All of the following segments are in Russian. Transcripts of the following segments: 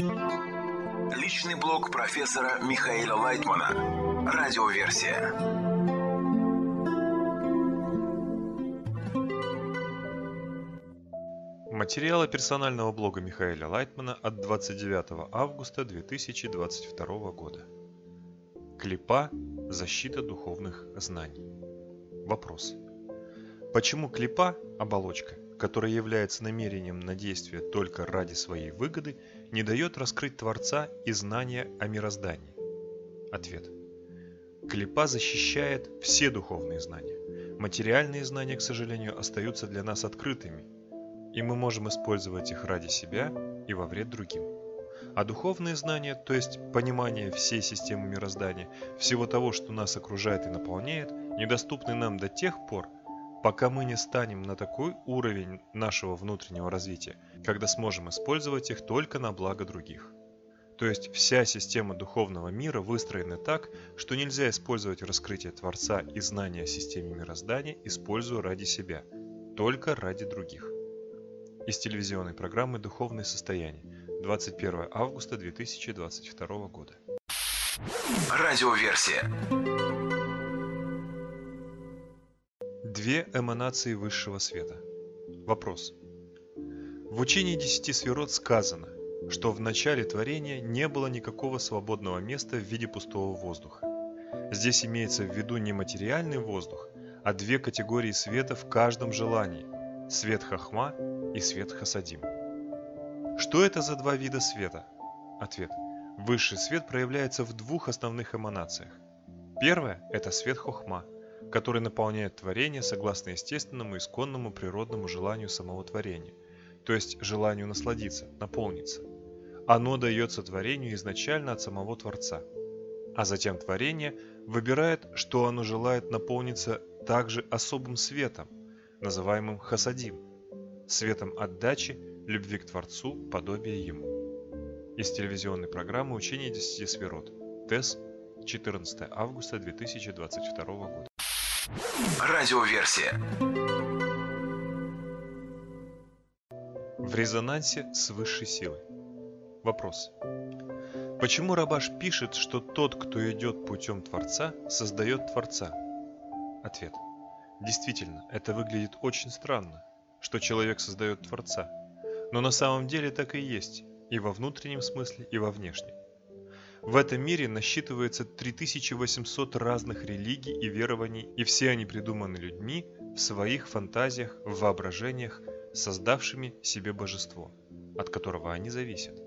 Личный блог профессора Михаила Лайтмана. Радиоверсия. Материалы персонального блога Михаила Лайтмана от 29 августа 2022 года. Клипа – защита духовных знаний. Вопрос. Почему клипа – оболочка, которая является намерением на действие только ради своей выгоды, не дает раскрыть Творца и знания о мироздании? Ответ. Клипа защищает все духовные знания. Материальные знания, к сожалению, остаются для нас открытыми, и мы можем использовать их ради себя и во вред другим. А духовные знания, то есть понимание всей системы мироздания, всего того, что нас окружает и наполняет, недоступны нам до тех пор, пока мы не станем на такой уровень нашего внутреннего развития, когда сможем использовать их только на благо других. То есть вся система духовного мира выстроена так, что нельзя использовать раскрытие Творца и знания о системе мироздания, используя ради себя, только ради других. Из телевизионной программы «Духовное состояние» 21 августа 2022 года. Радиоверсия. Две эманации высшего света. Вопрос. В учении десяти сферот сказано, что в начале творения не было никакого свободного места в виде пустого воздуха. Здесь имеется в виду не материальный воздух, а две категории света в каждом желании – свет Хахма и свет Хасадим. Что это за два вида света? Ответ. Высший свет проявляется в двух основных эманациях. Первое – это свет Хохма – который наполняет творение согласно естественному, исконному, природному желанию самого творения, то есть желанию насладиться, наполниться. Оно дается творению изначально от самого Творца. А затем творение выбирает, что оно желает наполниться также особым светом, называемым хасадим, светом отдачи, любви к Творцу, подобия Ему. Из телевизионной программы «Учение десяти сферот» ТЭС 14 августа 2022 года. Радиоверсия. В резонансе с высшей силой. Вопрос. Почему Рабаш пишет, что тот, кто идет путем Творца, создает Творца? Ответ. Действительно, это выглядит очень странно, что человек создает Творца. Но на самом деле так и есть, и во внутреннем смысле, и во внешнем. В этом мире насчитывается 3800 разных религий и верований, и все они придуманы людьми в своих фантазиях, в воображениях, создавшими себе божество, от которого они зависят.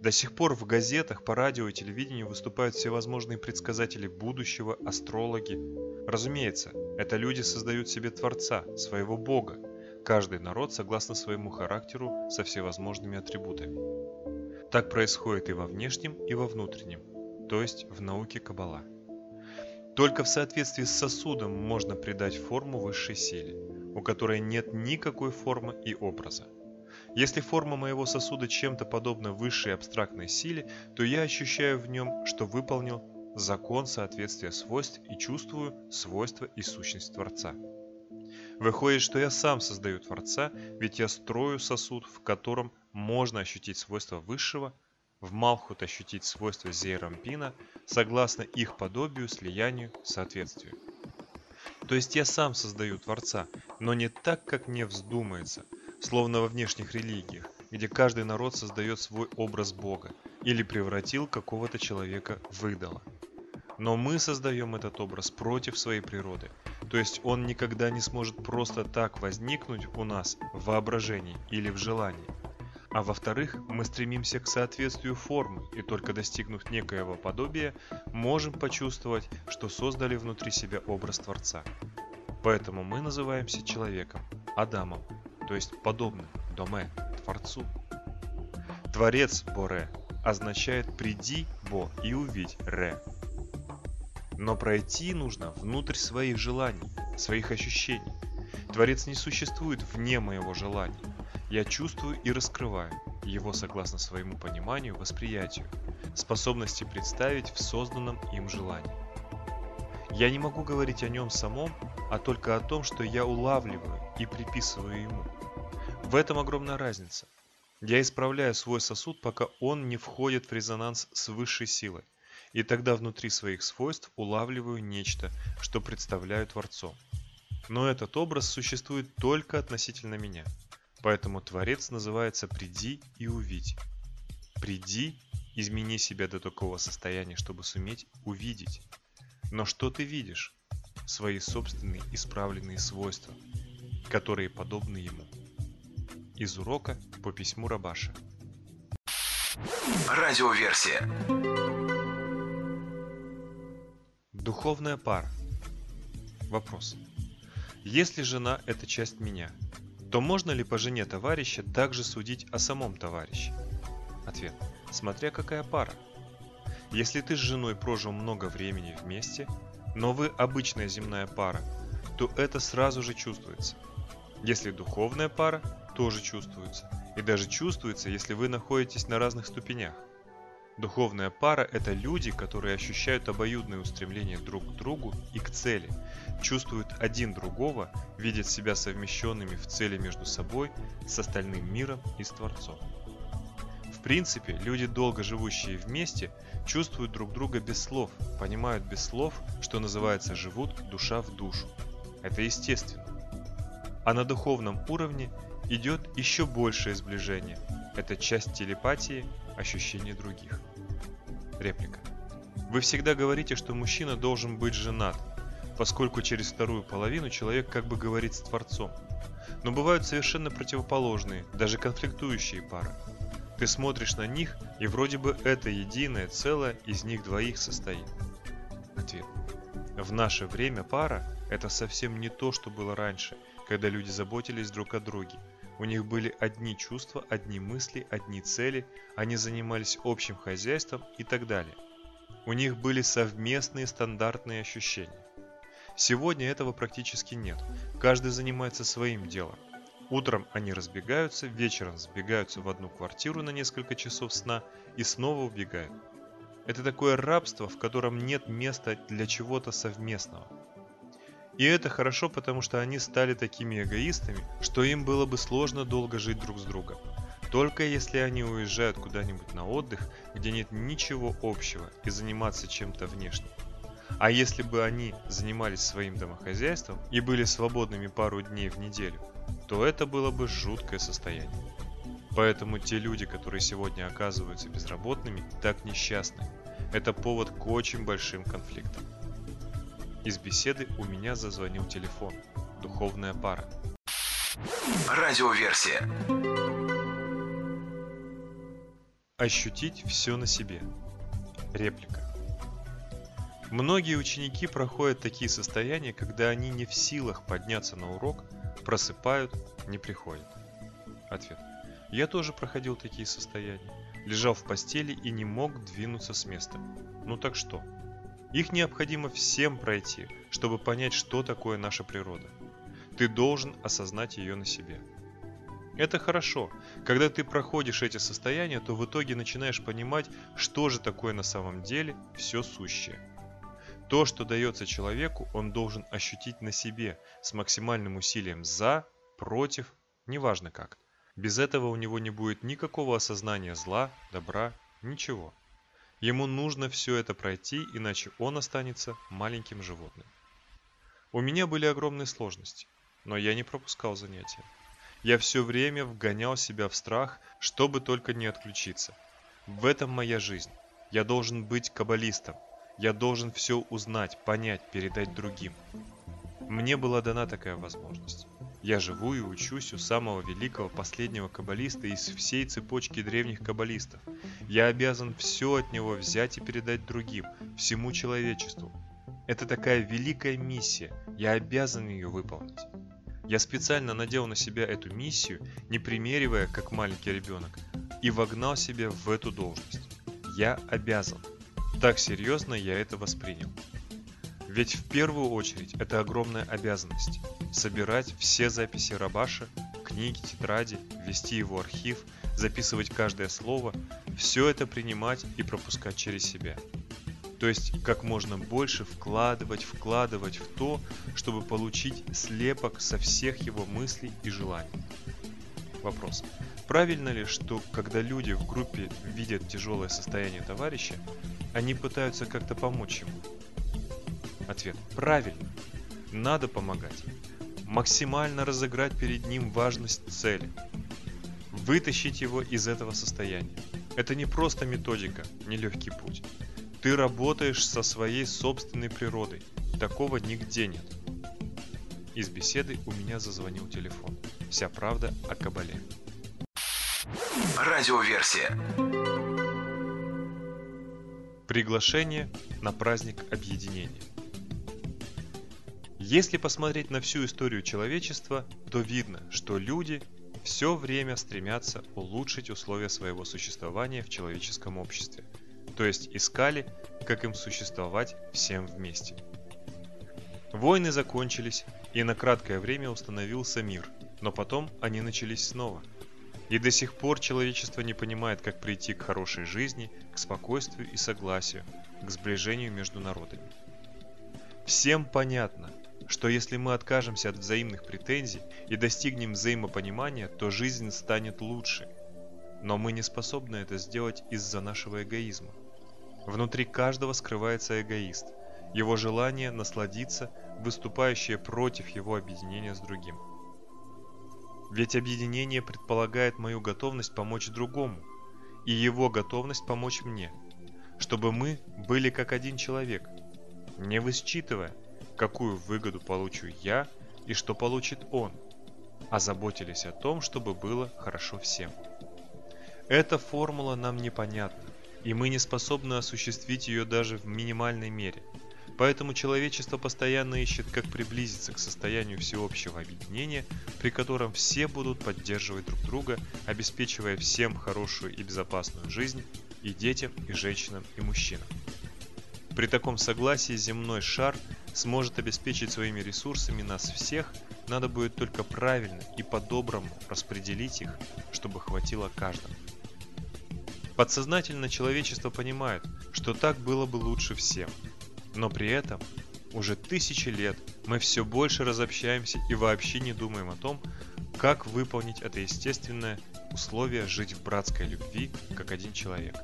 До сих пор в газетах, по радио и телевидению выступают всевозможные предсказатели будущего, астрологи. Разумеется, это люди создают себе Творца, своего Бога, каждый народ согласно своему характеру со всевозможными атрибутами. Так происходит и во внешнем, и во внутреннем, то есть в науке Каббала. Только в соответствии с сосудом можно придать форму высшей силе, у которой нет никакой формы и образа. Если форма моего сосуда чем-то подобна высшей абстрактной силе, то я ощущаю в нем, что выполнил закон соответствия свойств и чувствую свойства и сущность Творца. Выходит, что я сам создаю Творца, ведь я строю сосуд, в котором можно ощутить свойства высшего, в Малхут ощутить свойства Зейрампина, согласно их подобию, слиянию, соответствию. То есть я сам создаю Творца, но не так, как мне вздумается, словно во внешних религиях, где каждый народ создает свой образ Бога или превратил какого-то человека в идола. Но мы создаем этот образ против своей природы, то есть он никогда не сможет просто так возникнуть у нас в воображении или в желании. А во-вторых, мы стремимся к соответствию формы, и только достигнув некоего подобия, можем почувствовать, что создали внутри себя образ Творца. Поэтому мы называемся человеком, Адамом, то есть подобным, Доме, Творцу. Творец Боре означает «приди, Бо, и увидь, Ре». Но пройти нужно внутрь своих желаний, своих ощущений. Творец не существует вне моего желания. Я чувствую и раскрываю его согласно своему пониманию, восприятию, способности представить в созданном им желании. Я не могу говорить о нем самом, а только о том, что я улавливаю и приписываю ему. В этом огромная разница. Я исправляю свой сосуд, пока он не входит в резонанс с высшей силой. И тогда внутри своих свойств улавливаю нечто, что представляю Творцом. Но этот образ существует только относительно меня. Поэтому Творец называется «приди и увидь». Приди, измени себя до такого состояния, чтобы суметь увидеть. Но что ты видишь? Свои собственные исправленные свойства, которые подобны ему. Из урока по письму Рабаша. Радиоверсия. Духовная пара. Вопрос. Если жена – это часть меня, то можно ли по жене товарища также судить о самом товарище? Ответ. Смотря какая пара. Если ты с женой прожил много времени вместе, но вы обычная земная пара, то это сразу же чувствуется. Если духовная пара, тоже чувствуется. И даже чувствуется, если вы находитесь на разных ступенях. Духовная пара – это люди, которые ощущают обоюдное устремление друг к другу и к цели, чувствуют один другого, видят себя совмещенными в цели между собой, с остальным миром и с Творцом. В принципе, люди, долго живущие вместе, чувствуют друг друга без слов, понимают без слов, что называется живут душа в душу. Это естественно. А на духовном уровне идет еще большее сближение. Это часть телепатии ощущение других. Реплика. Вы всегда говорите, что мужчина должен быть женат, поскольку через вторую половину человек как бы говорит с Творцом. Но бывают совершенно противоположные, даже конфликтующие пары. Ты смотришь на них, и вроде бы это единое целое из них двоих состоит. Ответ. В наше время пара – это совсем не то, что было раньше, когда люди заботились друг о друге – у них были одни чувства, одни мысли, одни цели, они занимались общим хозяйством и так далее. У них были совместные стандартные ощущения. Сегодня этого практически нет. Каждый занимается своим делом. Утром они разбегаются, вечером сбегаются в одну квартиру на несколько часов сна и снова убегают. Это такое рабство, в котором нет места для чего-то совместного. И это хорошо, потому что они стали такими эгоистами, что им было бы сложно долго жить друг с другом. Только если они уезжают куда-нибудь на отдых, где нет ничего общего, и заниматься чем-то внешним. А если бы они занимались своим домохозяйством и были свободными пару дней в неделю, то это было бы жуткое состояние. Поэтому те люди, которые сегодня оказываются безработными, так несчастны. Это повод к очень большим конфликтам. Из беседы у меня зазвонил телефон. Духовная пара. Радиоверсия. Ощутить все на себе. Реплика. Многие ученики проходят такие состояния, когда они не в силах подняться на урок, просыпают, не приходят. Ответ. Я тоже проходил такие состояния. Лежал в постели и не мог двинуться с места. Ну так что? Их необходимо всем пройти, чтобы понять, что такое наша природа. Ты должен осознать ее на себе. Это хорошо. Когда ты проходишь эти состояния, то в итоге начинаешь понимать, что же такое на самом деле все сущее. То, что дается человеку, он должен ощутить на себе с максимальным усилием за, против, неважно как. Без этого у него не будет никакого осознания зла, добра, ничего. Ему нужно все это пройти, иначе он останется маленьким животным. У меня были огромные сложности, но я не пропускал занятия. Я все время вгонял себя в страх, чтобы только не отключиться. В этом моя жизнь. Я должен быть каббалистом. Я должен все узнать, понять, передать другим. Мне была дана такая возможность. Я живу и учусь у самого великого последнего каббалиста из всей цепочки древних каббалистов. Я обязан все от него взять и передать другим, всему человечеству. Это такая великая миссия, я обязан ее выполнить. Я специально надел на себя эту миссию, не примеривая, как маленький ребенок, и вогнал себя в эту должность. Я обязан. Так серьезно я это воспринял. Ведь в первую очередь это огромная обязанность – собирать все записи Рабаша, книги, тетради, вести его архив, записывать каждое слово, все это принимать и пропускать через себя. То есть как можно больше вкладывать, вкладывать в то, чтобы получить слепок со всех его мыслей и желаний. Вопрос. Правильно ли, что когда люди в группе видят тяжелое состояние товарища, они пытаются как-то помочь ему? Ответ. Правильно. Надо помогать. Максимально разыграть перед ним важность цели. Вытащить его из этого состояния. Это не просто методика, нелегкий путь. Ты работаешь со своей собственной природой. Такого нигде нет. Из беседы у меня зазвонил телефон. Вся правда о Кабале. Радиоверсия. Приглашение на праздник объединения. Если посмотреть на всю историю человечества, то видно, что люди все время стремятся улучшить условия своего существования в человеческом обществе, то есть искали, как им существовать всем вместе. Войны закончились, и на краткое время установился мир, но потом они начались снова – и до сих пор человечество не понимает, как прийти к хорошей жизни, к спокойствию и согласию, к сближению между народами. Всем понятно, что если мы откажемся от взаимных претензий и достигнем взаимопонимания, то жизнь станет лучше. Но мы не способны это сделать из-за нашего эгоизма. Внутри каждого скрывается эгоист, его желание насладиться, выступающее против его объединения с другим – ведь объединение предполагает мою готовность помочь другому и его готовность помочь мне, чтобы мы были как один человек, не высчитывая, какую выгоду получу я и что получит он, а заботились о том, чтобы было хорошо всем. Эта формула нам непонятна, и мы не способны осуществить ее даже в минимальной мере – Поэтому человечество постоянно ищет, как приблизиться к состоянию всеобщего объединения, при котором все будут поддерживать друг друга, обеспечивая всем хорошую и безопасную жизнь и детям, и женщинам, и мужчинам. При таком согласии земной шар сможет обеспечить своими ресурсами нас всех, надо будет только правильно и по-доброму распределить их, чтобы хватило каждому. Подсознательно человечество понимает, что так было бы лучше всем – но при этом уже тысячи лет мы все больше разобщаемся и вообще не думаем о том, как выполнить это естественное условие жить в братской любви, как один человек.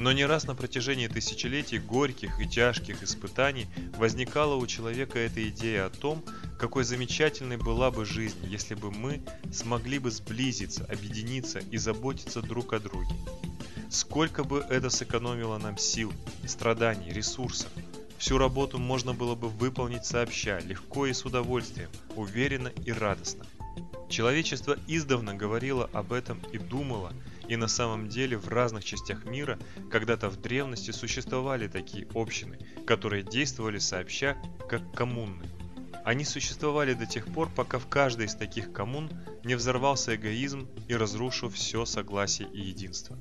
Но не раз на протяжении тысячелетий горьких и тяжких испытаний возникала у человека эта идея о том, какой замечательной была бы жизнь, если бы мы смогли бы сблизиться, объединиться и заботиться друг о друге. Сколько бы это сэкономило нам сил, страданий, ресурсов. Всю работу можно было бы выполнить сообща, легко и с удовольствием, уверенно и радостно. Человечество издавна говорило об этом и думало, и на самом деле в разных частях мира когда-то в древности существовали такие общины, которые действовали сообща, как коммуны. Они существовали до тех пор, пока в каждой из таких коммун не взорвался эгоизм и разрушил все согласие и единство.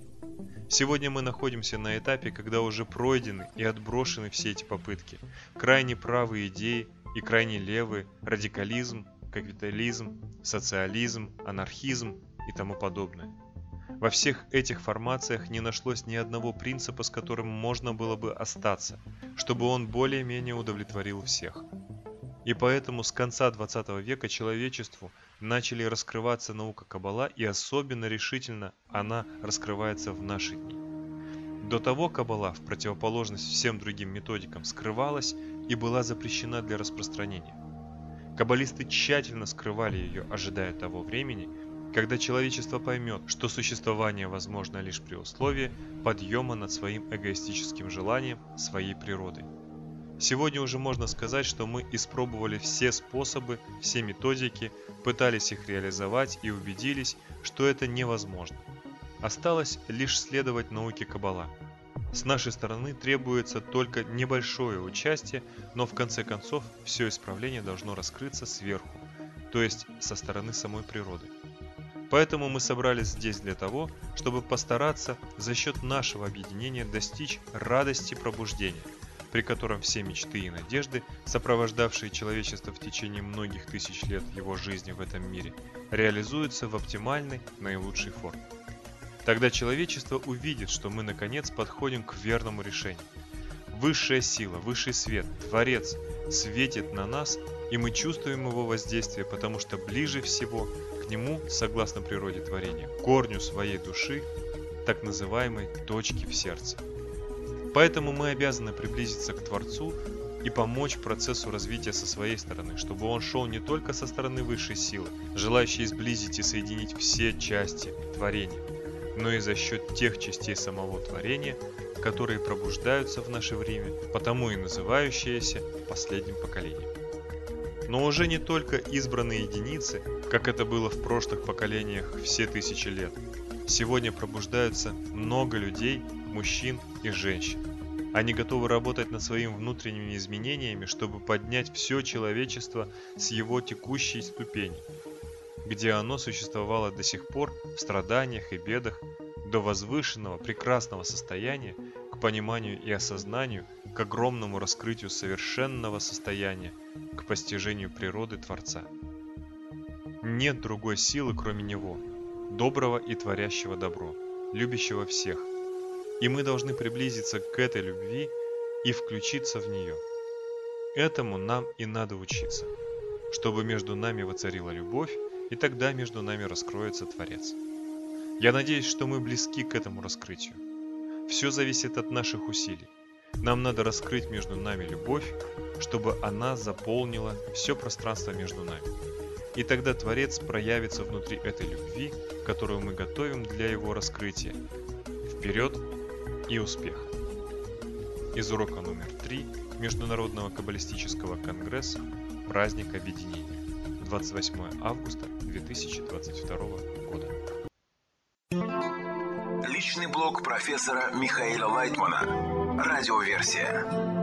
Сегодня мы находимся на этапе, когда уже пройдены и отброшены все эти попытки. Крайне правые идеи и крайне левые, радикализм, капитализм, социализм, анархизм и тому подобное. Во всех этих формациях не нашлось ни одного принципа, с которым можно было бы остаться, чтобы он более-менее удовлетворил всех. И поэтому с конца 20 века человечеству начали раскрываться наука Каббала и особенно решительно она раскрывается в наши дни. До того Каббала, в противоположность всем другим методикам, скрывалась и была запрещена для распространения. Каббалисты тщательно скрывали ее, ожидая того времени, когда человечество поймет, что существование возможно лишь при условии подъема над своим эгоистическим желанием, своей природой. Сегодня уже можно сказать, что мы испробовали все способы, все методики, пытались их реализовать и убедились, что это невозможно. Осталось лишь следовать науке Каббала. С нашей стороны требуется только небольшое участие, но в конце концов все исправление должно раскрыться сверху, то есть со стороны самой природы. Поэтому мы собрались здесь для того, чтобы постараться за счет нашего объединения достичь радости пробуждения – при котором все мечты и надежды, сопровождавшие человечество в течение многих тысяч лет его жизни в этом мире, реализуются в оптимальной, наилучшей форме. Тогда человечество увидит, что мы наконец подходим к верному решению. Высшая сила, высший свет, Творец светит на нас, и мы чувствуем его воздействие, потому что ближе всего нему, согласно природе творения, корню своей души, так называемой точки в сердце. Поэтому мы обязаны приблизиться к Творцу и помочь процессу развития со своей стороны, чтобы он шел не только со стороны высшей силы, желающей сблизить и соединить все части творения, но и за счет тех частей самого творения, которые пробуждаются в наше время, потому и называющиеся последним поколением. Но уже не только избранные единицы, как это было в прошлых поколениях все тысячи лет. Сегодня пробуждаются много людей, мужчин и женщин. Они готовы работать над своими внутренними изменениями, чтобы поднять все человечество с его текущей ступени, где оно существовало до сих пор в страданиях и бедах, до возвышенного, прекрасного состояния, к пониманию и осознанию, к огромному раскрытию совершенного состояния, к постижению природы Творца. Нет другой силы, кроме Него, доброго и творящего добро, любящего всех. И мы должны приблизиться к этой любви и включиться в нее. Этому нам и надо учиться, чтобы между нами воцарила любовь, и тогда между нами раскроется Творец. Я надеюсь, что мы близки к этому раскрытию. Все зависит от наших усилий. Нам надо раскрыть между нами любовь, чтобы она заполнила все пространство между нами. И тогда Творец проявится внутри этой любви, которую мы готовим для его раскрытия. Вперед и успех! Из урока номер 3 Международного каббалистического конгресса «Праздник объединения» 28 августа 2022 года. Личный блог профессора Михаила Лайтмана. Радиоверсия.